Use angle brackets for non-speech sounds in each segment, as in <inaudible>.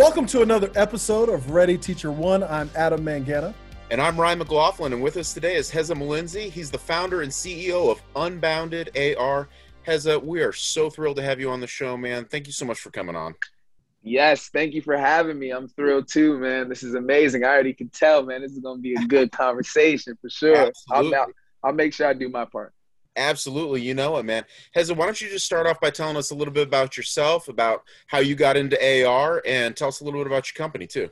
Welcome to another episode of Ready Teacher One. I'm Adam Mangana. And I'm Ryan McLaughlin, and with us today is Heza Malinzi. He's the founder and CEO of Unbounded AR. Heza, we are so thrilled to have you on the show, man. Thank you so much for coming on. Yes, thank you for having me. I'm thrilled too, man. This is amazing. I already can tell, man. This is going to be a good <laughs> conversation for sure. I'll, I'll make sure I do my part. Absolutely, you know it, man. Heza, why don't you just start off by telling us a little bit about yourself, about how you got into AR, and tell us a little bit about your company too.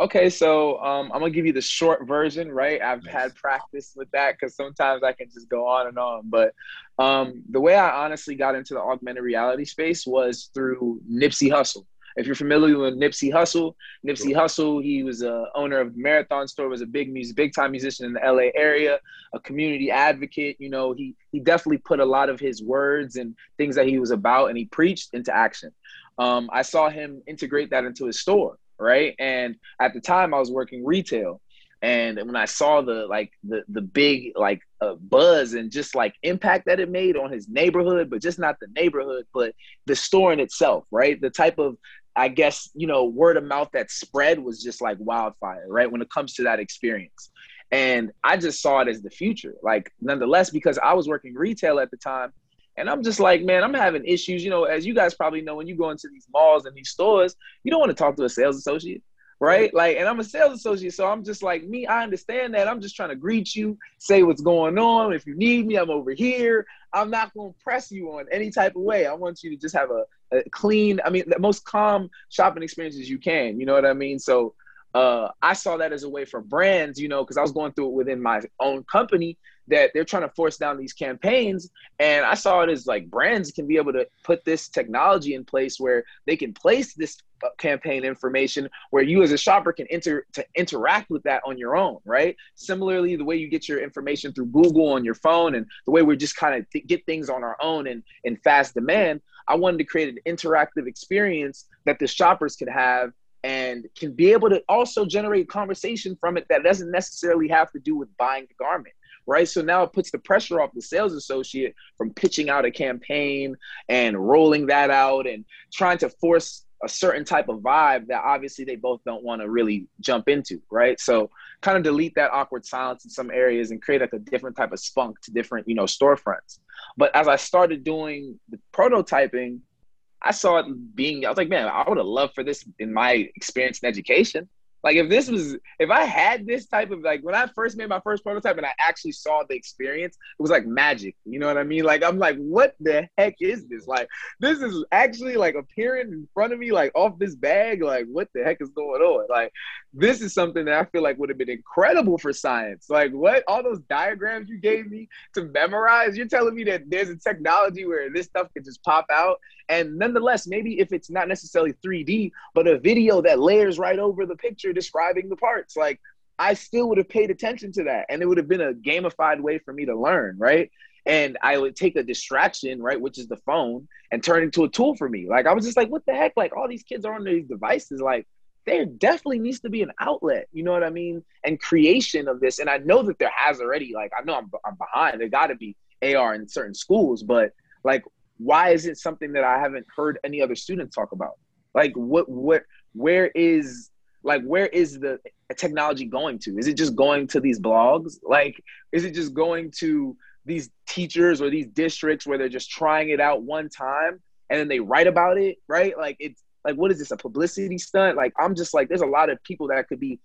Okay, so um, I'm gonna give you the short version, right? I've nice. had practice with that because sometimes I can just go on and on. But um, the way I honestly got into the augmented reality space was through Nipsey Hussle. If you're familiar with Nipsey Hussle, Nipsey Hussle, he was a owner of Marathon Store, was a big music, big time musician in the LA area, a community advocate. You know, he he definitely put a lot of his words and things that he was about and he preached into action. Um, I saw him integrate that into his store, right? And at the time, I was working retail, and when I saw the like the the big like uh, buzz and just like impact that it made on his neighborhood, but just not the neighborhood, but the store in itself, right? The type of I guess, you know, word of mouth that spread was just like wildfire, right? When it comes to that experience. And I just saw it as the future. Like, nonetheless, because I was working retail at the time, and I'm just like, man, I'm having issues. You know, as you guys probably know, when you go into these malls and these stores, you don't want to talk to a sales associate right? Like, and I'm a sales associate, so I'm just like me. I understand that. I'm just trying to greet you, say what's going on. If you need me, I'm over here. I'm not going to press you on any type of way. I want you to just have a, a clean, I mean, the most calm shopping experiences you can. You know what I mean? So uh, I saw that as a way for brands, you know, because I was going through it within my own company that they're trying to force down these campaigns. And I saw it as like brands can be able to put this technology in place where they can place this uh, campaign information where you as a shopper can enter to interact with that on your own, right? Similarly, the way you get your information through Google on your phone and the way we just kind of th- get things on our own and in fast demand, I wanted to create an interactive experience that the shoppers could have and can be able to also generate conversation from it that doesn't necessarily have to do with buying the garment right? So now it puts the pressure off the sales associate from pitching out a campaign and rolling that out and trying to force a certain type of vibe that obviously they both don't want to really jump into, right? So kind of delete that awkward silence in some areas and create like a different type of spunk to different, you know, storefronts. But as I started doing the prototyping, I saw it being, I was like, man, I would have loved for this in my experience in education. Like if this was if I had this type of like when I first made my first prototype and I actually saw the experience, it was like magic. You know what I mean? Like I'm like, what the heck is this? Like this is actually like appearing in front of me, like off this bag. Like what the heck is going on? Like this is something that I feel like would have been incredible for science. Like what all those diagrams you gave me to memorize, you're telling me that there's a technology where this stuff could just pop out. And nonetheless, maybe if it's not necessarily 3D, but a video that layers right over the picture describing the parts. Like I still would have paid attention to that. And it would have been a gamified way for me to learn, right? And I would take a distraction, right, which is the phone, and turn it into a tool for me. Like I was just like, what the heck? Like all these kids are on these devices. Like there definitely needs to be an outlet, you know what I mean? And creation of this. And I know that there has already, like, I know I'm, I'm behind. There got to be AR in certain schools, but like, why is it something that I haven't heard any other students talk about? Like, what, what, where is like where is the technology going to? Is it just going to these blogs? Like is it just going to these teachers or these districts where they're just trying it out one time and then they write about it right? Like it's like what is this a publicity stunt? Like i'm just like there's a lot of people that could be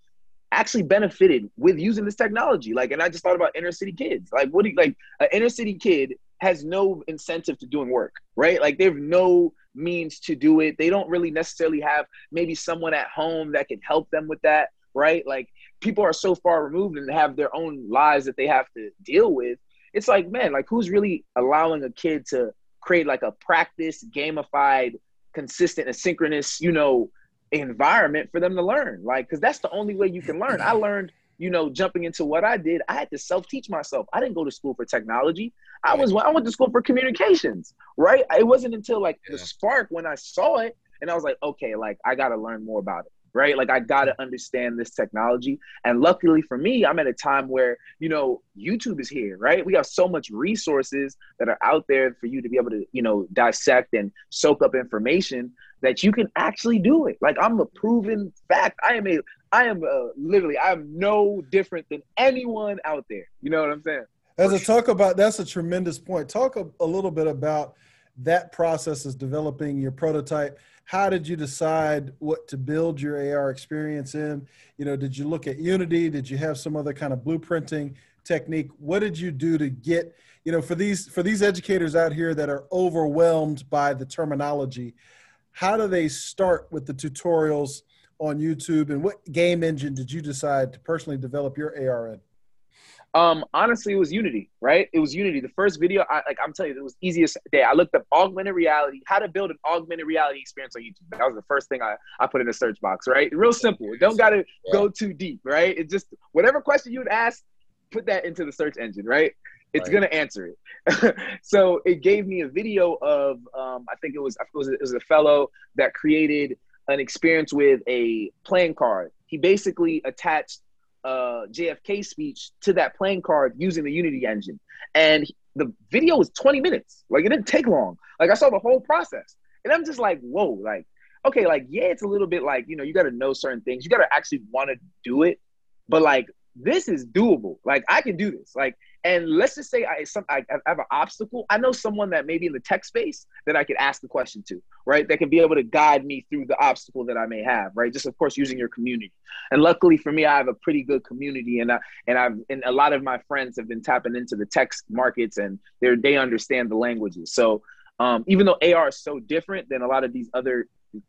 actually benefited with using this technology. Like and i just thought about inner city kids. Like what do you like an inner city kid has no incentive to doing work right like they have no means to do it. They don't really necessarily have maybe someone at home that can help them with that, right? Like people are so far removed and have their own lives that they have to deal with. It's like, man, like who's really allowing a kid to create like a practice, gamified, consistent, and synchronous, you know, environment for them to learn? Like, because that's the only way you can learn. I learned you know, jumping into what I did, I had to self teach myself. I didn't go to school for technology. I was I went to school for communications, right? It wasn't until like yeah. the spark when I saw it and I was like, okay, like I got to learn more about it. right? Like I got to understand this technology. And luckily for me, I'm at a time where, you know, YouTube is here, right? We have so much resources that are out there for you to be able to, you know, dissect and soak up information that you can actually do it. Like I'm a proven fact. I am a I am a, literally I am no different than anyone out there. You know what I'm saying? Heza talk about that's a tremendous point. Talk a, a little bit about that process is developing your prototype how did you decide what to build your ar experience in you know did you look at unity did you have some other kind of blueprinting technique what did you do to get you know for these for these educators out here that are overwhelmed by the terminology how do they start with the tutorials on youtube and what game engine did you decide to personally develop your ar in um, honestly, it was Unity, right? It was Unity. The first video, I, like I'm telling you, it was easiest day. I looked up augmented reality, how to build an augmented reality experience on YouTube. That was the first thing I, I put in the search box, right? Real simple. Don't got to yeah. go too deep, right? It just whatever question you would ask, put that into the search engine, right? It's right. gonna answer it. <laughs> so it gave me a video of, um, I think it was, it was, it was a fellow that created an experience with a playing card. He basically attached uh, JFK speech to that playing card using the Unity engine. And the video was 20 minutes. Like it didn't take long. Like I saw the whole process. And I'm just like, whoa, like, okay, like, yeah, it's a little bit like, you know, you got to know certain things. You got to actually want to do it. But like, this is doable. Like I can do this. Like, and let's just say I some I, have an obstacle. I know someone that maybe in the tech space that I could ask the question to, right? That can be able to guide me through the obstacle that I may have, right? Just of course using your community. And luckily for me, I have a pretty good community, and I and I've and a lot of my friends have been tapping into the tech markets, and they they understand the languages. So um, even though AR is so different than a lot of these other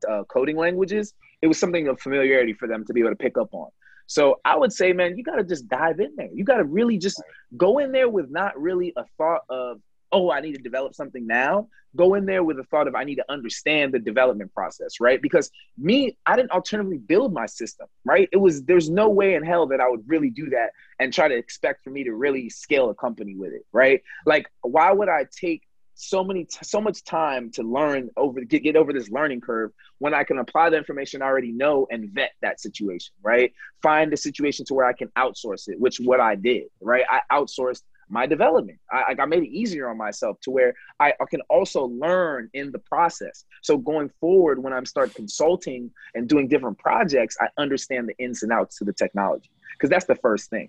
uh, coding languages, it was something of familiarity for them to be able to pick up on. So I would say, man, you got to just dive in there. You got to really just go in there with not really a thought of, oh, I need to develop something now. Go in there with a thought of, I need to understand the development process, right? Because me, I didn't alternatively build my system, right? It was, there's no way in hell that I would really do that and try to expect for me to really scale a company with it, right? Like, why would I take so many so much time to learn over get, get over this learning curve when i can apply the information i already know and vet that situation right? Find a situation to where i can outsource it which what i did right? I outsourced my development. I, I made it easier on myself to where I, I can also learn in the process. So going forward when i'm start consulting and doing different projects i understand the ins and outs to the technology because that's the first thing.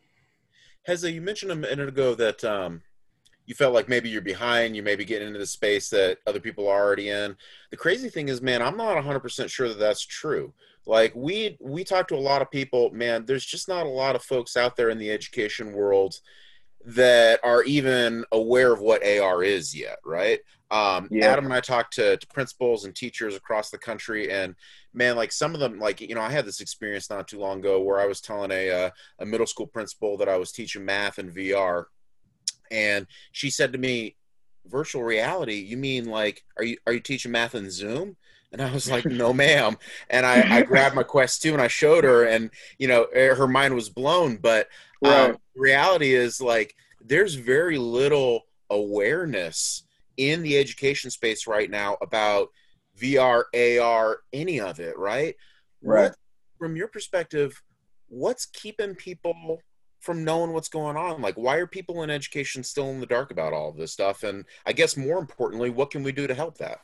Heza, you mentioned a minute ago that um, you felt like maybe you're behind, you may be getting into the space that other people are already in. The crazy thing is, man, I'm not 100% sure that that's true. Like we we talk to a lot of people, man, there's just not a lot of folks out there in the education world that are even aware of what AR is yet, right? Um, yeah. Adam and I talked to, to, principals and teachers across the country, and man, like some of them, like you know, I had this experience not too long ago where I was telling a uh, a middle school principal that I was teaching math and VR, and she said to me, "Virtual reality? You mean like are you are you teaching math in Zoom?" And I was like, "No, ma'am." And I, I <laughs> grabbed my Quest 2 and I showed her, and you know, eh, her mind was blown. But um, reality is like there's very little awareness in the education space right now about VR, AR, any of it, right? Right. What, from your perspective, what's keeping people from knowing what's going on like why are people in education still in the dark about all of this stuff? And i guess more importantly what can we do to help that?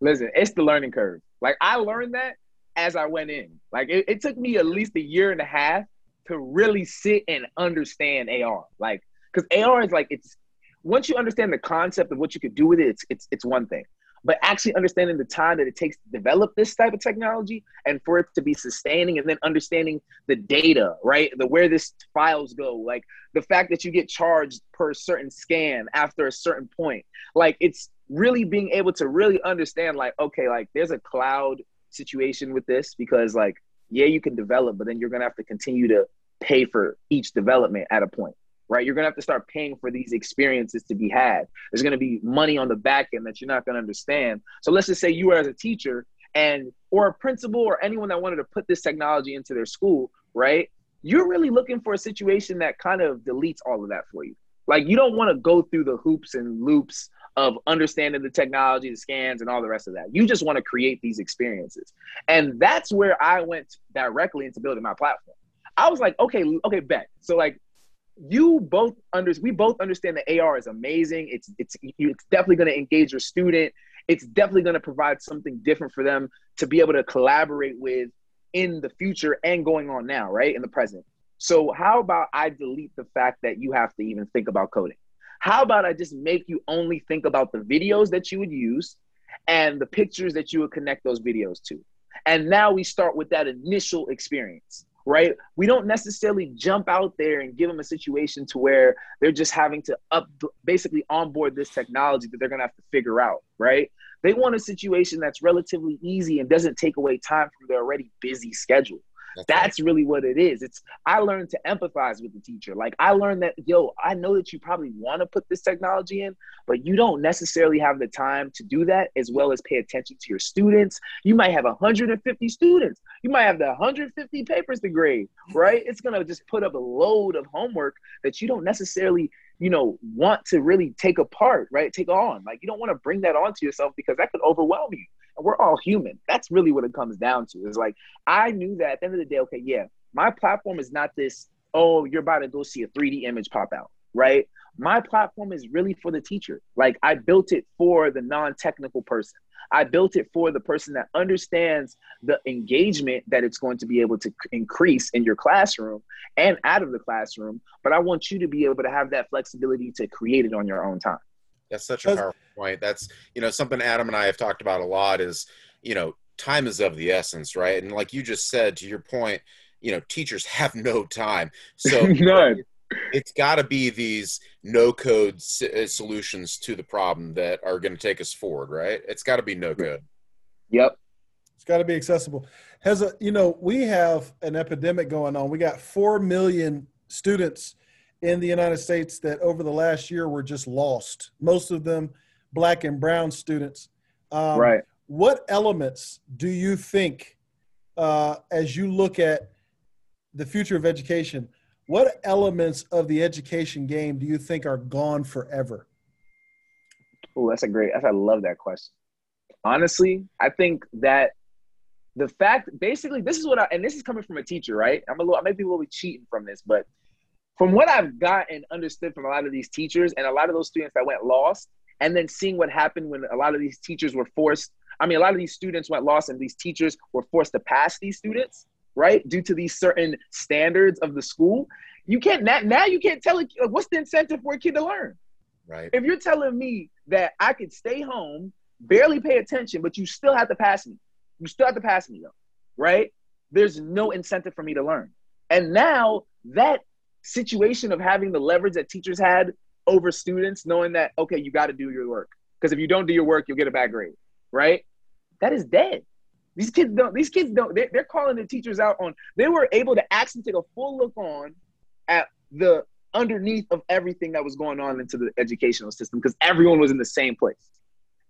Listen it's the learning curve. Like i learned that as i went in. Like it, it took me at least a year and a half to really sit and understand ar like because ar is like it's once you understand the concept of what you could do with it it's it's, it's one thing but actually understanding the time that it takes to develop this type of technology and for it to be sustaining and then understanding the data right? The where this files go like the fact that you get charged per certain scan after a certain point. Like it's really being able to really understand like okay like there's a cloud situation with this because like yeah you can develop but then you're gonna have to continue to pay for each development at a point right? You're going to have to start paying for these experiences to be had. There's going to be money on the back end that you're not going to understand. So let's just say you were as a teacher and or a principal or anyone that wanted to put this technology into their school, right? You're really looking for a situation that kind of deletes all of that for you. Like you don't want to go through the hoops and loops of understanding the technology, the scans, and all the rest of that. You just want to create these experiences. And that's where I went directly into building my platform. I was like, okay, okay, bet. So like you both under we both understand that AR is amazing. It's it's it's definitely going to engage your student. It's definitely going to provide something different for them to be able to collaborate with in the future and going on now, right? In the present. So how about I delete the fact that you have to even think about coding? How about I just make you only think about the videos that you would use and the pictures that you would connect those videos to? And now we start with that initial experience right? We don't necessarily jump out there and give them a situation to where they're just having to up basically onboard this technology that they're gonna have to figure out, right? They want a situation that's relatively easy and doesn't take away time from their already busy schedule. That's, That's really what it is. It's I learned to empathize with the teacher. Like I learned that, yo, I know that you probably want to put this technology in, but you don't necessarily have the time to do that as well as pay attention to your students. You might have 150 students. You might have the 150 papers to grade, right? It's gonna just put up a load of homework that you don't necessarily you know want to really take apart right take on like you don't want to bring that onto yourself because that could overwhelm you we're all human. That's really what it comes down to. It's like I knew that at the end of the day, okay, yeah, my platform is not this, oh, you're about to go see a 3D image pop out, right? My platform is really for the teacher. Like I built it for the non-technical person. I built it for the person that understands the engagement that it's going to be able to increase in your classroom and out of the classroom. But I want you to be able to have that flexibility to create it on your own time. That's such a powerful point. That's you know something Adam and I have talked about a lot. Is you know time is of the essence, right? And like you just said, to your point, you know teachers <laughs> have no time, so <laughs> none. It's got to be these no code uh, solutions to the problem that are going to take us forward, right? It's got to be no code. Yep. It's got to be accessible. Heza you know we have an epidemic going on. We got four million students in the United States that over the last year were just lost. Most of them black and brown students. Um, right. What elements do you think, uh, as you look at the future of education, what elements of the education game do you think are gone forever? Oh, that's a great. That's, I love that question. Honestly, I think that the fact, basically, this is what I, and this is coming from a teacher, right? I'm a little, I may be a little cheating from this, but from what I've got and understood from a lot of these teachers and a lot of those students that went lost, and then seeing what happened when a lot of these teachers were forced. I mean, a lot of these students went lost, and these teachers were forced to pass these students, right, due to these certain standards of the school. You can't now. You can't tell it. What's the incentive for a kid to learn? Right. If you're telling me that I could stay home, barely pay attention, but you still have to pass me, you still have to pass me though, right? There's no incentive for me to learn. And now that situation of having the leverage that teachers had over students, knowing that, okay, you got to do your work. Because if you don't do your work, you'll get a bad grade, right? That is dead. These kids don't, these kids don't, they're, they're calling the teachers out on, they were able to actually take a full look on at the underneath of everything that was going on into the educational system because everyone was in the same place.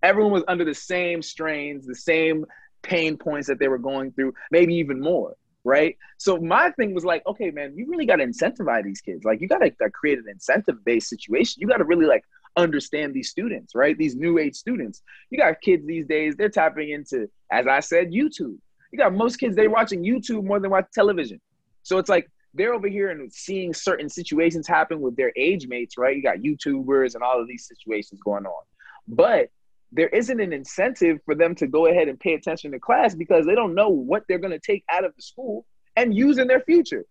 Everyone was under the same strains, the same pain points that they were going through, maybe even more right? So my thing was like, okay, man, you really got to incentivize these kids. Like, you got to uh, create an incentive-based situation. You got to really like understand these students, right? These new age students. You got kids these days; they're tapping into, as I said, YouTube. You got most kids they watching YouTube more than watch television. So it's like they're over here and seeing certain situations happen with their age mates, right? You got YouTubers and all of these situations going on, but there isn't an incentive for them to go ahead and pay attention to class because they don't know what they're going to take out of the school and use in their future.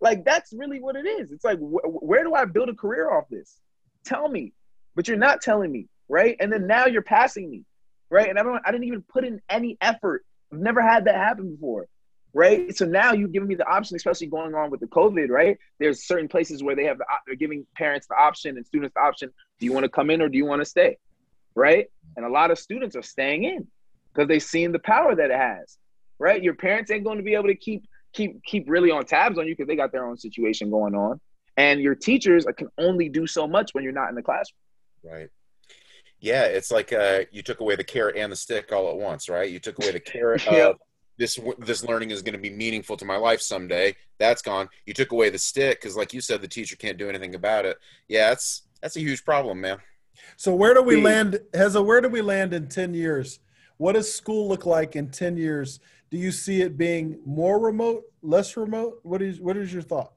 Like that's really what it is. It's like wh- where do I build a career off this? Tell me. But you're not telling me, right? And then now you're passing me, right? And I don't I didn't even put in any effort. I've never had that happen before. Right. So now you've given me the option, especially going on with the COVID, right? There's certain places where they have the, they're giving parents the option and students the option. Do you want to come in or do you want to stay? Right and a lot of students are staying in because they've seen the power that it has. Right? Your parents ain't going to be able to keep keep keep really on tabs on you because they got their own situation going on. And your teachers can only do so much when you're not in the classroom. Right. Yeah, it's like uh, you took away the carrot and the stick all at once, right? You took away the carrot <laughs> of this this learning is going to be meaningful to my life someday. That's gone. You took away the stick because, like you said, the teacher can't do anything about it. Yeah, that's that's a huge problem, man. So where do we Big. land, Heza? Where do we land in ten years? What does school look like in ten years? Do you see it being more remote, less remote? What is what is your thought?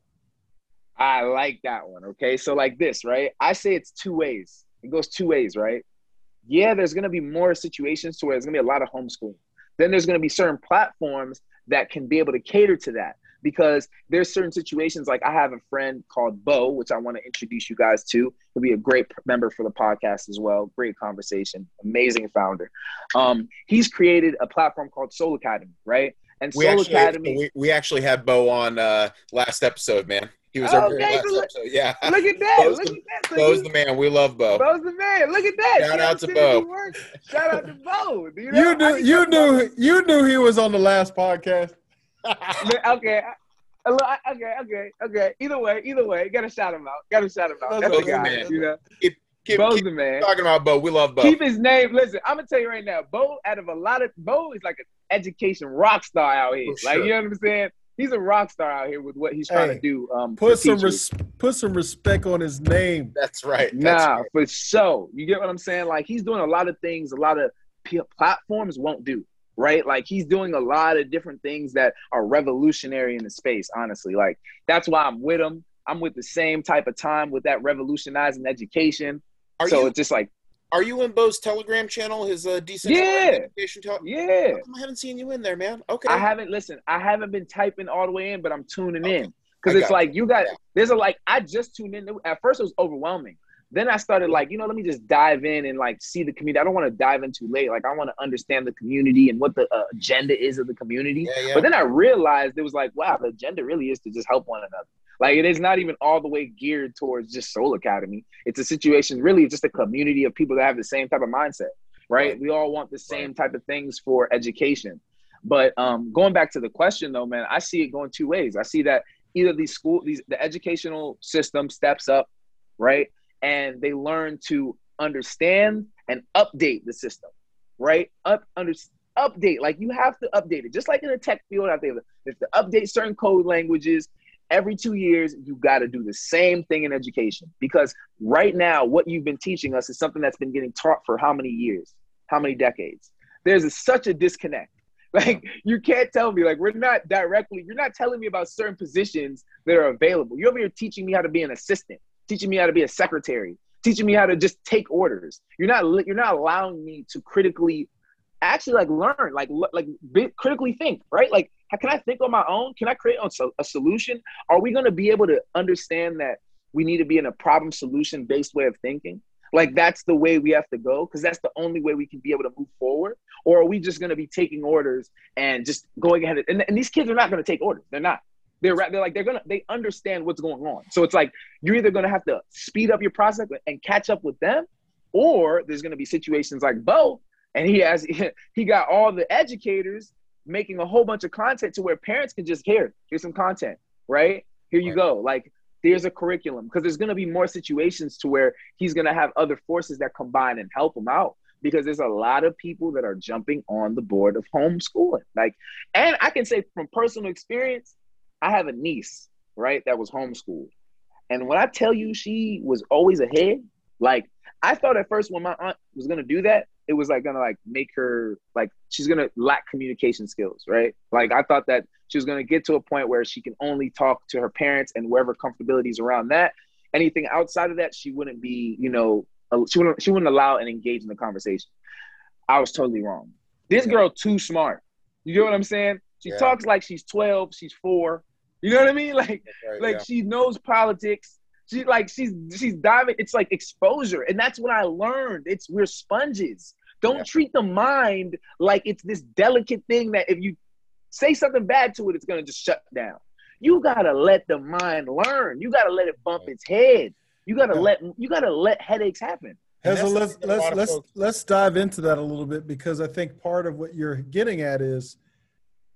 I like that one. Okay, so like this, right? I say it's two ways. It goes two ways, right? Yeah, there's going to be more situations to where there's going to be a lot of homeschooling. Then there's going to be certain platforms that can be able to cater to that because there's certain situations like I have a friend called Bo, which I want to introduce you guys to. He'll be a great member for the podcast as well. Great conversation, amazing founder. Um, he's created a platform called Soul Academy, right? And Soul we actually, Academy. We, we actually had Bo on uh, last episode, man. He was our okay, last look, episode. Yeah. Look at that. Bo's look the, at that. So Bo's the man. We love Bo. Bo's the man. Look at that. Shout out to Bo. Shout out to Bo. You, know, you knew you knew you knew he was on the last podcast. Okay. Okay, okay, okay. Either way, either way, gotta shout him out. Gotta shout him out. That's, That's the guy. Man. You know, keep, keep, Bo's keep the man. Talking about Bo, we love Bo. Keep his name. Listen, I'm gonna tell you right now, Bo. Out of a lot of Bo is like an education rock star out here. like you know what I'm saying. He's a rock star out here with what he's trying hey, to do. Um, put some res- put some respect on his name. That's right. That's nah, right. for sure. You get what I'm saying? Like he's doing a lot of things a lot of p- platforms won't do right? Like he's doing a lot of different things that are revolutionary in the space, honestly. Like that's why I'm with him. I'm with the same type of time with that revolutionizing education. Are so you, it's just like Are you in Bo's Telegram channel, his uh decentralized yeah, education tel- Yeah. I haven't seen you in there, man. Okay. I haven't listen, I haven't been typing all the way in, but I'm tuning okay. in. Because it's like you got there's a like I just tuned in. At first it was overwhelming then I started like, you know, let me just dive in and like see the community. I don't want to dive in too late. Like I want to understand the community and what the uh, agenda is of the community. Yeah, yeah. But then I realized it was like, wow, the agenda really is to just help one another. Like it is not even all the way geared towards just Soul Academy. It's a situation really just a community of people that have the same type of mindset, right? right. We all want the same right. type of things for education. But um, going back to the question though, man, I see it going two ways. I see that either these school, these the educational system steps up, right? And they learn to understand and update the system, right? Up under update, like you have to update it, just like in the tech field. I think if to update certain code languages every two years, you got to do the same thing in education because right now, what you've been teaching us is something that's been getting taught for how many years, how many decades. There's a, such a disconnect. <laughs> Like you can't tell me like we're not directly. You're not telling me about certain positions that are available. You're over here teaching me how to be an assistant teaching me how to be a secretary, teaching me how to just take orders. You're not you're not allowing me to critically actually like learn, like like be, critically think, right? Like how can I think on my own? Can I create a, a solution? Are we going to be able to understand that we need to be in a problem solution based way of thinking? Like that's the way we have to go because that's the only way we can be able to move forward. Or are we just going to be taking orders and just going ahead? And, and these kids are not going to take orders. They're not. They're they're like they're gonna they understand what's going on. So it's like you're either gonna have to speed up your process and catch up with them, or there's gonna be situations like Bo, and he has <laughs> he got all the educators making a whole bunch of content to where parents can just here here's some content right? Here you go. Like there's a curriculum because there's to be more situations to where he's to have other forces that combine and help him out because there's a lot of people that are jumping on the board of homeschooling. Like and i can say from personal experience I have a niece, right, that was homeschooled. And when I tell you she was always ahead, like I thought at first when my aunt was gonna do that, it was like gonna like make her like she's gonna lack communication skills, right? Like I thought that she was gonna get to a point where she can only talk to her parents and wherever comfortability is around that. Anything outside of that, she wouldn't be, you know, she wouldn't she wouldn't allow and engage in the conversation. I was totally wrong. This girl too smart. You get what I'm saying? She yeah. talks like she's 12, she's four. You know what I mean? Like, right, like yeah. she knows politics. She like she's she's diving. It's like exposure, and that's what I learned. It's we're sponges. Don't yeah. treat the mind like it's this delicate thing that if you say something bad to it, it's gonna just shut down. You gotta let the mind learn. You gotta let it bump its head. You gotta yeah. let you gotta let headaches happen. Heza, let's let's let's let's dive into that a little bit because I think part of what you're getting at is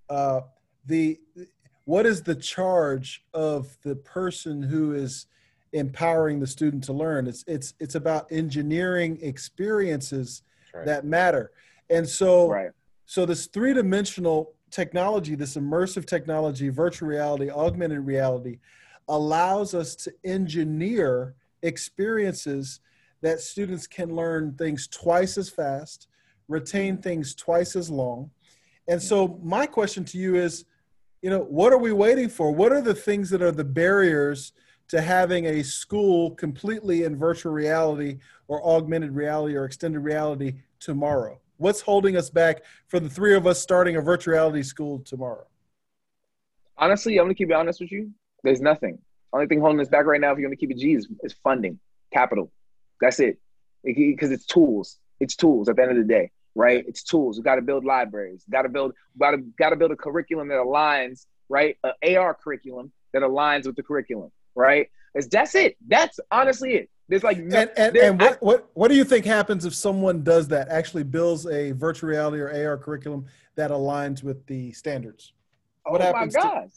uh, the what is the charge of the person who is empowering the student to learn it's it's it's about engineering experiences right. that matter and so right. so this three-dimensional technology this immersive technology virtual reality augmented reality allows us to engineer experiences that students can learn things twice as fast, retain things twice as long. And hmm. so, my question to you is you know, what are we waiting for? What are the things that are the barriers to having a school completely in virtual reality or augmented reality or extended reality tomorrow? What's holding us back for the three of us starting a virtual reality school tomorrow? Honestly, I'm gonna keep it honest with you. There's nothing. Only thing holding us back right now, if you're gonna keep it G, is, is funding, capital. That's it. Because it, it's tools. It's tools at the end of the day, right? It's tools. We got to build libraries. Got to build. Got to got to build a curriculum that aligns, right? An AR curriculum that aligns with the curriculum, right? It's that's it. That's honestly it. There's like no, and, and, and what, what what do you think happens if someone does that? Actually builds a virtual reality or AR curriculum that aligns with the standards. What oh happens my gosh.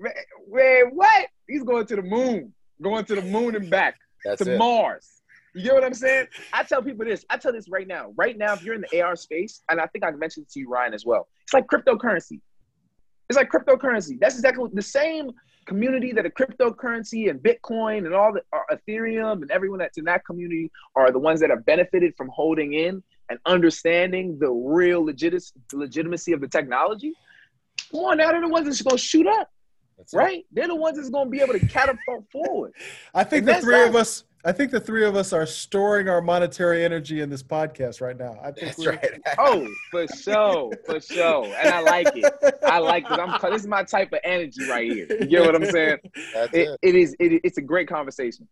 To- man, what? He's going to the moon, going to the moon and back That's to it. Mars. You get what I'm saying? I tell people this. I tell this right now. Right now, if you're in the AR space, and I think I mentioned to you, Ryan, as well. It's like cryptocurrency. It's like cryptocurrency. That's exactly the same community that a cryptocurrency and Bitcoin and all the uh, Ethereum and everyone that's in that community are the ones that have benefited from holding in and understanding the real legit- legitimacy of the technology. Come on, now they're the ones that's going to shoot up. That's right? It. They're the ones that's going to be able to catapult forward. <laughs> I think and the three of us I think the three of us are storing our monetary energy in this podcast right now. I think That's right. <laughs> oh, for sure, for sure, and I like it. I like it. I'm this is my type of energy right here. You get what I'm saying? That's it, it. it is. It, it's a great conversation.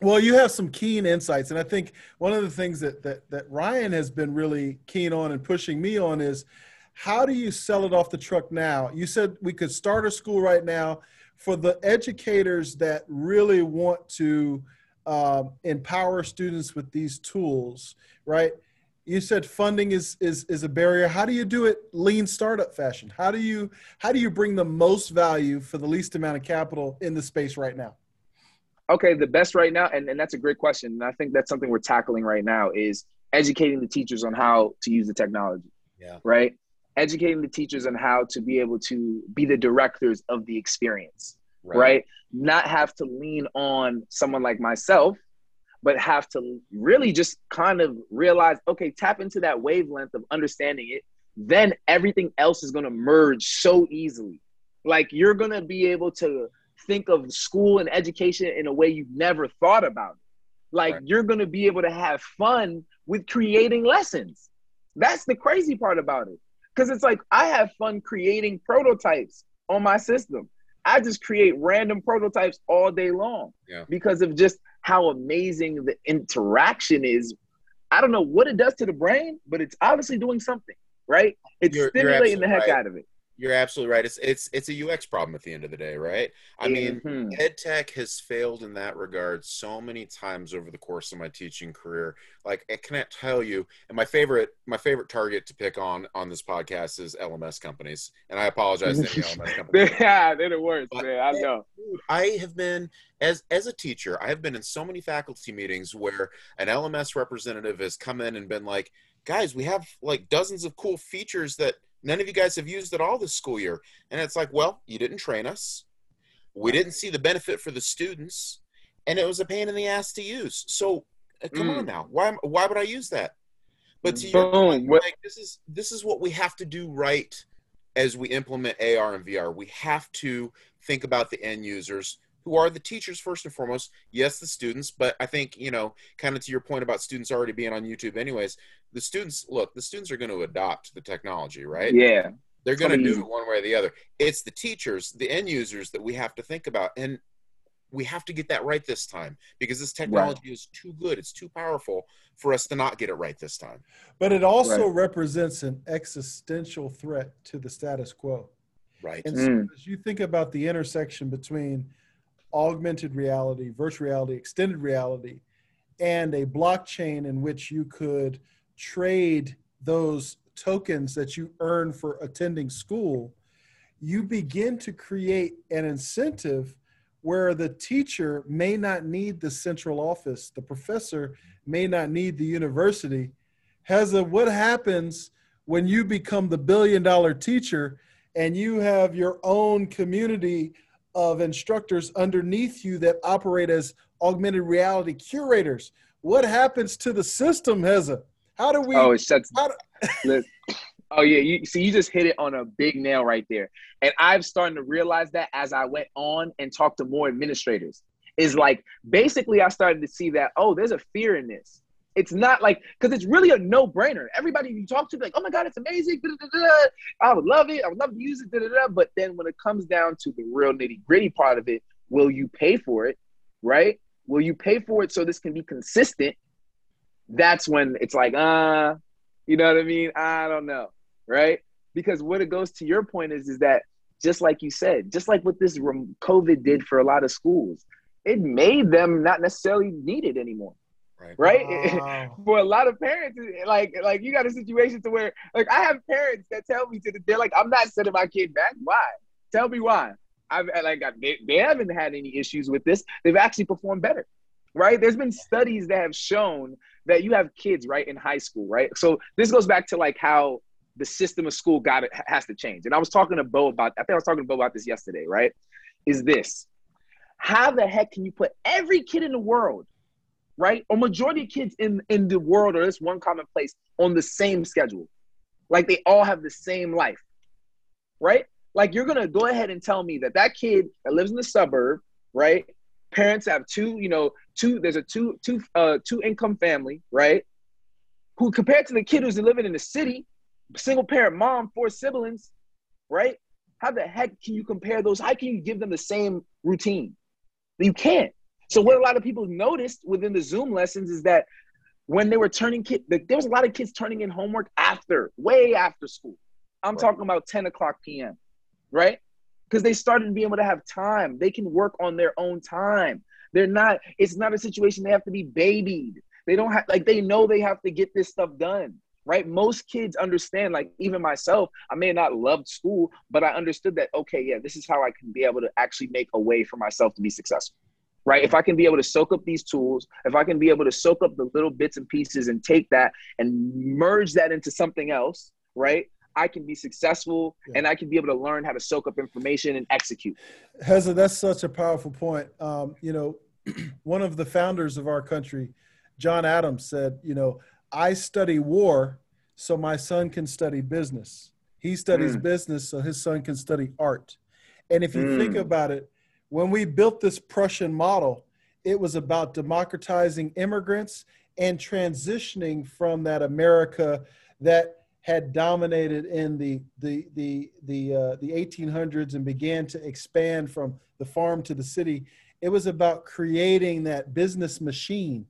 Well, you have some keen insights, and I think one of the things that that that Ryan has been really keen on and pushing me on is how do you sell it off the truck now? You said we could start a school right now for the educators that really want to um, empower students with these tools, right? You said funding is is is a barrier. How do you do it lean startup fashion? How do you how do you bring the most value for the least amount of capital in the space right now? Okay, the best right now, and, and that's a great question. And I think that's something we're tackling right now is educating the teachers on how to use the technology. Yeah. Right? Educating the teachers on how to be able to be the directors of the experience right. right? Not have to lean on someone like myself, but have to really just kind of realize, okay, tap into that wavelength of understanding it. Then everything else is going to merge so easily. Like you're going to be able to think of school and education in a way you've never thought about it. Like right. you're going to be able to have fun with creating lessons. That's the crazy part about it. Because it's like I have fun creating prototypes on my system. I just create random prototypes all day long yeah. because of just how amazing the interaction is. I don't know what it does to the brain, but it's obviously doing something, right? It's you're, stimulating you're the heck right. out of it. You're absolutely right. It's it's it's a UX problem at the end of the day, right? I mm-hmm. mean, ed tech has failed in that regard so many times over the course of my teaching career. Like I cannot tell you. And my favorite my favorite target to pick on on this podcast is LMS companies. And I apologize to any <laughs> LMS companies. yeah, they're the worst, but, man. I know. I have been as as a teacher, I have been in so many faculty meetings where an LMS representative has come in and been like, "Guys, we have like dozens of cool features that." None of you guys have used it all this school year. And it's like, well, you didn't train us. We didn't see the benefit for the students, and it was a pain in the ass to use. So uh, come mm. on now, why why would I use that? But to your point, like this is this is what we have to do right as we implement AR and VR. We have to think about the end users who are the teachers first and foremost. Yes, the students, but I think, you know, kind of to your point about students already being on YouTube anyways, the students look, the students are going to adopt the technology, right? Yeah. They're going to do it one way or the other. It's the teachers, the end users that we have to think about. And we have to get that right this time because this technology right. is too good. It's too powerful for us to not get it right this time. But it also right. represents an existential threat to the status quo. Right. And so mm. as you think about the intersection between augmented reality, virtual reality, extended reality, and a blockchain in which you could trade those tokens that you earn for attending school, you begin to create an incentive where the teacher may not need the central office, the professor may not need the university. Heza what happens when you become the billion dollar teacher and you have your own community of instructors underneath you that operate as augmented reality curators. what happens to the system, Heza? How do we? Oh, it shuts. Do, <laughs> oh yeah, you see, you just hit it on a big nail right there. And I'm starting to realize that as I went on and talked to more administrators, is like basically I started to see that oh, there's a fear in this. It's not like because it's really a no brainer. Everybody you talk to, like, oh my god, it's amazing. I would love it. I would love to use it. But then when it comes down to the real nitty gritty part of it, will you pay for it? Right? Will you pay for it so this can be consistent? That's when it's like, uh, you know what I mean? I don't know, right? Because what it goes to your point is, is that just like you said, just like what this COVID did for a lot of schools, it made them not necessarily need it anymore. Right. right? Wow. <laughs> for a lot of parents, like like you got a situation to where like I have parents that tell me to the they're like, I'm not sending my kid back. Why? Tell me why. I've uh, like they, they haven't had any issues with this. They've actually performed better, right? There's been studies that have shown that you have kids right in high school, right? So this goes back to like how the system of school got it has to change. And I was talking to Bo about I think I was talking to Bo about this yesterday, right? Is this how the heck can you put every kid in the world, right? Or majority of kids in in the world or this one common place on the same schedule? Like they all have the same life, right? Like you're gonna go ahead and tell me that that kid that lives in the suburb, right? Parents have two, you know, two. There's a two, two, uh, two income family, right? Who compared to the kid who's living in the city, single parent mom, four siblings, right? How the heck can you compare those? How can you give them the same routine? You can't. So what a lot of people noticed within the Zoom lessons is that when they were turning kids, there was a lot of kids turning in homework after, way after school. I'm right. talking about 10 o'clock p.m right? Because they started to be able to have time. They can work on their own time. They're not, it's not a situation they have to be babied. They don't have, like, they know they have to get this stuff done, right? Most kids understand, like, even myself, I may not loved school, but I understood that, okay, yeah, this is how I can be able to actually make a way for myself to be successful right? If I can be able to soak up these tools, if I can be able to soak up the little bits and pieces and take that and merge that into something else, right? I can be successful yeah. and I can be able to learn how to soak up information and execute. Heza, that's such a powerful point. Um, you know, <clears throat> one of the founders of our country, John Adams, said, you know, I study war so my son can study business. He studies mm. business so his son can study art. And if you mm. think about it, when we built this Prussian model, it was about democratizing immigrants and transitioning from that America that had dominated in the the the the uh, the 1800s and began to expand from the farm to the city. It was about creating that business machine,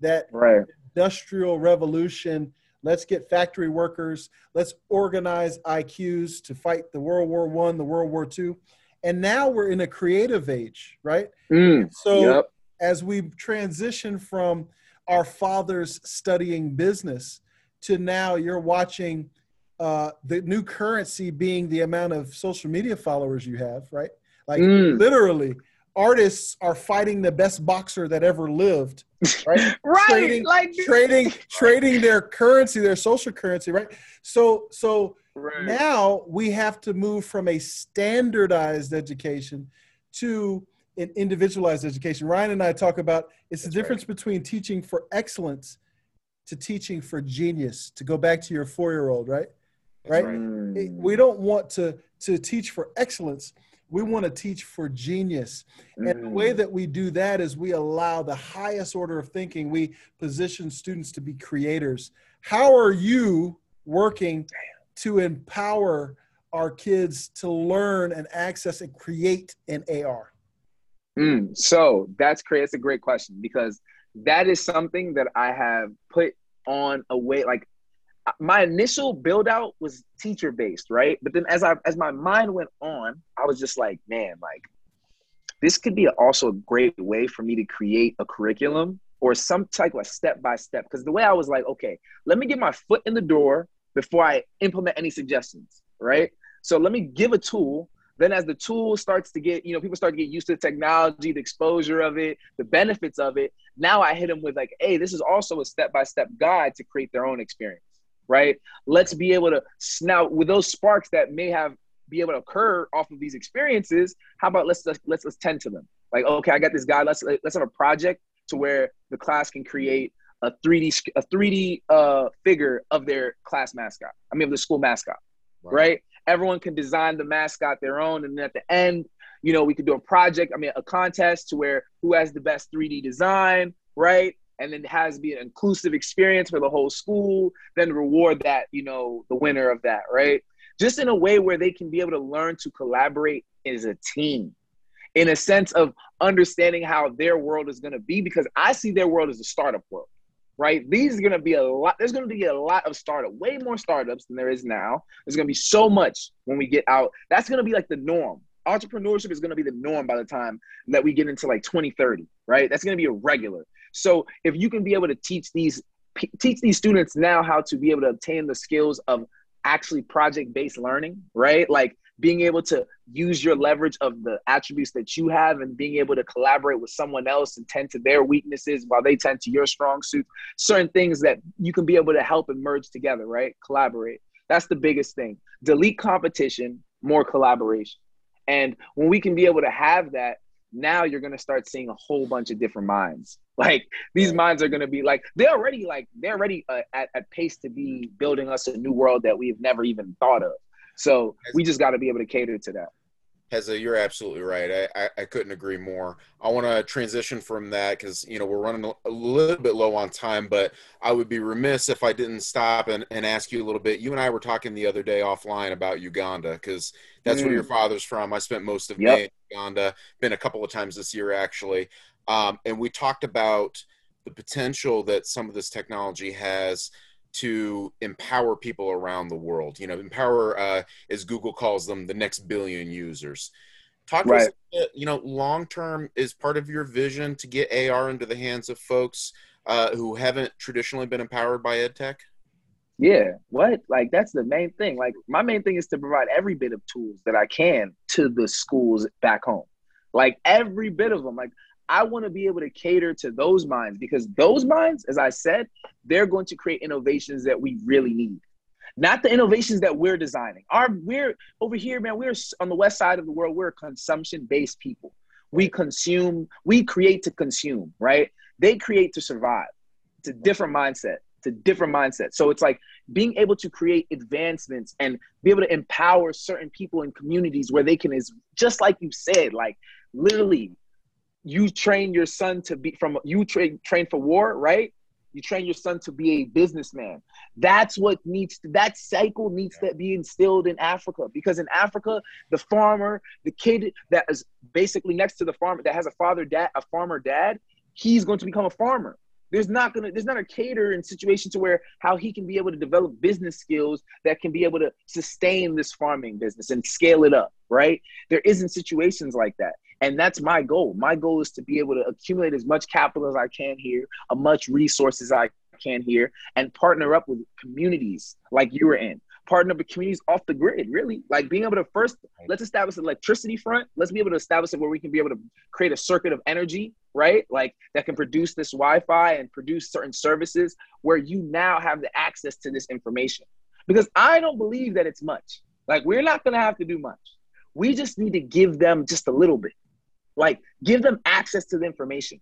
that right. industrial revolution. Let's get factory workers. Let's organize IQs to fight the World War One, the World War Two, and now we're in a creative age, right? Mm, so yep. as we transition from our fathers studying business to now you're watching uh, the new currency being the amount of social media followers you have, right? Like mm. literally, artists are fighting the best boxer that ever lived, right? <laughs> right, trading, like trading, trading their currency, their social currency, right? So, so right. now we have to move from a standardized education to an individualized education. Ryan and I talk about it's That's the difference right. between teaching for excellence to teaching for genius to go back to your four-year-old right right, right. we don't want to to teach for excellence we want to teach for genius mm. and the way mm. that we do that is we allow the highest order of thinking we position students to be creators how are you working to empower our kids to learn and access and create an ar mm. so that's great that's a great question because that is something that I have put on a way like my initial build out was teacher based, right? But then as I as my mind went on, I was just like, man, like this could be also a great way for me to create a curriculum or some type of step by step. Because the way I was like, okay, let me get my foot in the door before I implement any suggestions, right? So let me give a tool then as the tool starts to get, you know, people start to get used to the technology, the exposure of it, the benefits of it. Now I hit them with like, hey, this is also a step-by-step guide to create their own experience, right? Let's be able to now with those sparks that may have be able to occur off of these experiences. How about let's let's let's, let's tend to them. Like, okay, I got this guy. Let's let's have a project to where the class can create a 3D a 3D uh, figure of their class mascot. I mean, of the school mascot, right. right? Everyone can design the mascot their own, and then at the end, you know, we could do a project. I mean, a contest to where who has the best 3D design, right? And then it has to be an inclusive experience for the whole school. Then reward that, you know, the winner of that, right? Just in a way where they can be able to learn to collaborate as a team in a sense of understanding how their world is going to be because I see their world as a startup world right? These are going to be a lot. There's going to be a lot of startup, way more startups than there is now. There's going to be so much when we get out. That's going to be like the norm. Entrepreneurship is going to be the norm by the time that we get into like 2030, right? That's going to be a regular. So if you can be able to teach these teach these students now how to be able to obtain the skills of actually project based learning, right? Like being able to use your leverage of the attributes that you have and being able to collaborate with someone else and tend to their weaknesses while they tend to your strong suits certain things that you can be able to help and merge together right? Collaborate. That's the biggest thing. Delete competition more collaboration. And when we can be able to have that now you're going to start seeing a whole bunch of different minds. <laughs> Like these minds are going to be like they're already like they're already uh, at, at pace to be building us a new world that we've never even thought of so we just got to be able to cater to that. Heza, you're absolutely right. I, I, I couldn't agree more. I want to transition from that because, you know, we're running a little bit low on time, but I would be remiss if I didn't stop and, and ask you a little bit. You and I were talking the other day offline about Uganda because that's mm. where your mm. father's from. I spent most of yep. May in Uganda, been a couple of times this year actually. Um, and we talked about the potential that some of this technology has – to empower people around the world. You know, empower, uh, as Google calls them, the next billion users. Talk to right. us, you know, long term is part of your vision to get AR into the hands of folks uh, who haven't traditionally been empowered by EdTech? Yeah, what? Like that's the main thing. Like my main thing is to provide every bit of tools that I can to the schools back home. Like every bit of them. Like I want to be able to cater to those minds because those minds, as I said, they're going to create innovations that we really need. Not the innovations that we're designing. Our we're over here, man. We're on the west side of the world. We're consumption-based people. We consume, we create to consume, right? They create to survive. It's a different mindset. It's a different mindset. So it's like being able to create advancements and be able to empower certain people in communities where they can is just like you said, like literally you train your son to be from you train train for war, right? You train your son to be a businessman. That's what needs to, that cycle needs to be instilled in Africa because in Africa, the farmer, the kid that is basically next to the farmer that has a father dad, a farmer dad, he's going to become a farmer. There's not gonna there's not a cater in situation to where how he can be able to develop business skills that can be able to sustain this farming business and scale it up, right? There isn't situations like that. And that's my goal. My goal is to be able to accumulate as much capital as I can here, as much resources I can here, and partner up with communities like you were in. Partner up with communities off the grid, really. Like being able to first, let's establish an electricity front. Let's be able to establish it where we can be able to create a circuit of energy, right? Like that can produce this Wi Fi and produce certain services where you now have the access to this information. Because I don't believe that it's much. Like we're not going to have to do much. We just need to give them just a little bit. Like, give them access to the information.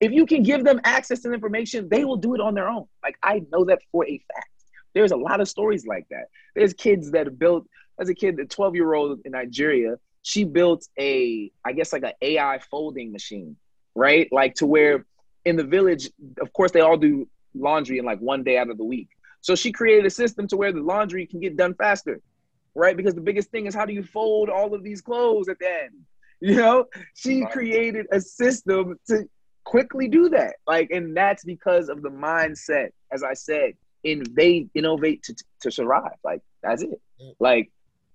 If you can give them access to the information, they will do it on their own. Like, I know that for a fact. There's a lot of stories like that. There's kids that built, as a kid, the 12 year old in Nigeria, she built a, I guess, like an AI folding machine, right? Like, to where in the village, of course, they all do laundry in like one day out of the week. So she created a system to where the laundry can get done faster, right? Because the biggest thing is how do you fold all of these clothes at the end? You know, she created a system to quickly do that. Like, and that's because of the mindset, as I said, invade, innovate to, to survive. Like, that's it. Like,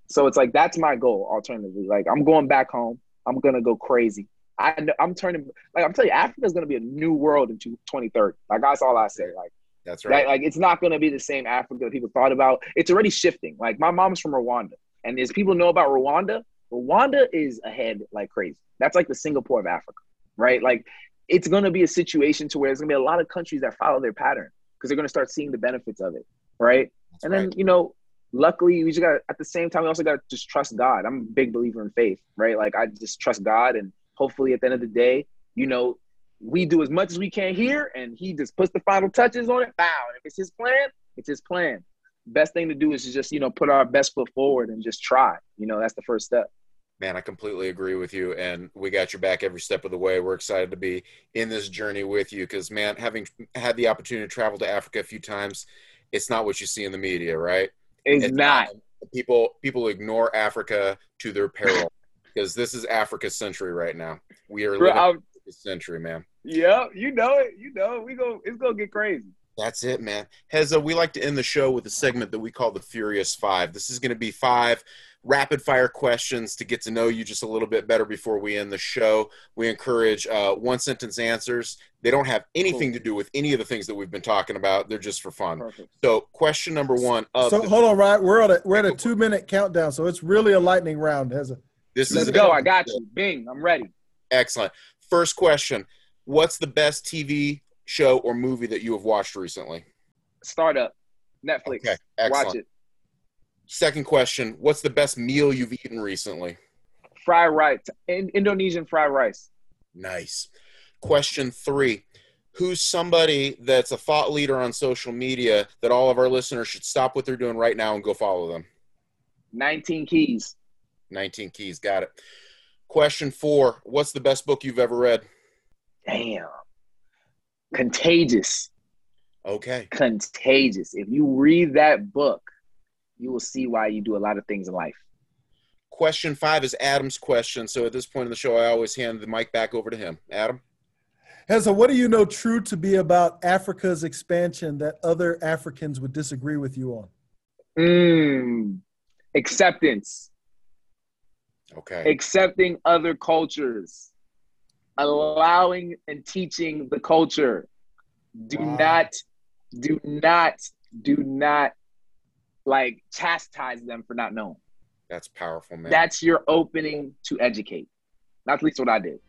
so it's like that's my goal. Alternatively, like I'm going back home. I'm gonna go crazy. I I'm turning like I'm telling you, Africa's gonna be a new world in 2030. Like that's all I say. Like that's right. right. Like it's not gonna be the same Africa that people thought about. It's already shifting. Like my mom's from Rwanda, and as people know about Rwanda, Rwanda is ahead like crazy. That's like the Singapore of Africa, right? Like it's going to be a situation to where there's going to be a lot of countries that follow their pattern because they're going to start seeing the benefits of it, right? That's and then right. you know, luckily we just got at the same time we also got to just trust God. I'm a big believer in faith, right? Like I just trust God, and hopefully at the end of the day, you know, we do as much as we can here, and he just puts the final touches on it. Wow! If it's his plan, it's his plan. Best thing to do is to just you know put our best foot forward and just try. You know, that's the first step. Man, I completely agree with you, and we got your back every step of the way. We're excited to be in this journey with you because, man, having had the opportunity to travel to Africa a few times, it's not what you see in the media, right? It's, it's not. not. People people ignore Africa to their peril because this is Africa's century right now. We are Bro, living this century, man. Yeah, you know it. You know it. we go. It's gonna get crazy. That's it, man. Heza, we like to end the show with a segment that we call the Furious Five. This is going to be five rapid fire questions to get to know you just a little bit better before we end the show. We encourage uh, one sentence answers. They don't have anything cool. to do with any of the things that we've been talking about. They're just for fun. Perfect. So, question number one. so the- hold on, right? We're at a we're at a two minute countdown, so it's really a lightning round. Has a this Let's is go. I got you. Bing. I'm ready. Excellent. First question: What's the best TV show or movie that you have watched recently? Startup, Netflix. Okay, excellent. Watch it. Second question: What's the best meal you've eaten recently? Fried rice, in- Indonesian fried rice. Nice. Question three: Who's somebody that's a thought leader on social media that all of our listeners should stop what they're doing right now and go follow them? 19 Keys. 19 Keys. Got it. Question four: What's the best book you've ever read? Damn. Contagious. Okay. Contagious. If you read that book, you will see why you do a lot of things in life. Question five is Adam's question. So at this point in the show, I always hand the mic back over to him. Adam? Heza, what do you know true to be about Africa's expansion that other Africans would disagree with you on? Mm, acceptance. Okay. Accepting other cultures, allowing and teaching the culture. Do wow. not, do not, do not like chastise them for not knowing. That's powerful, man. That's your opening to educate. Not least what I did.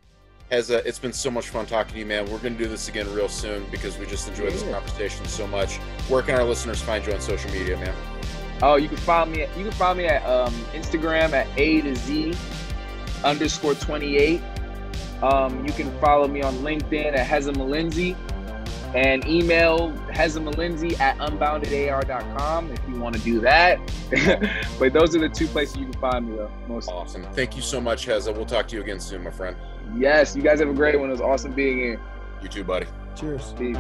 Heza, it's been so much fun talking to you, man. We're going to do this again real soon because we just enjoyed yeah. this conversation so much. Where can our listeners find you on social media, man? Oh, you can find me. At, you can find me at um, Instagram at a to z underscore twenty eight. Um, you can follow me on LinkedIn at Heza Malinzi and email Heza at unboundedar.com if you want to do that. <laughs> but those are the two places you can find me though. Most awesome. Thank you so much, Heza. We'll talk to you again soon, my friend. Yes, you guys have a great one. It was awesome being here. You too, buddy. Cheers. Peace.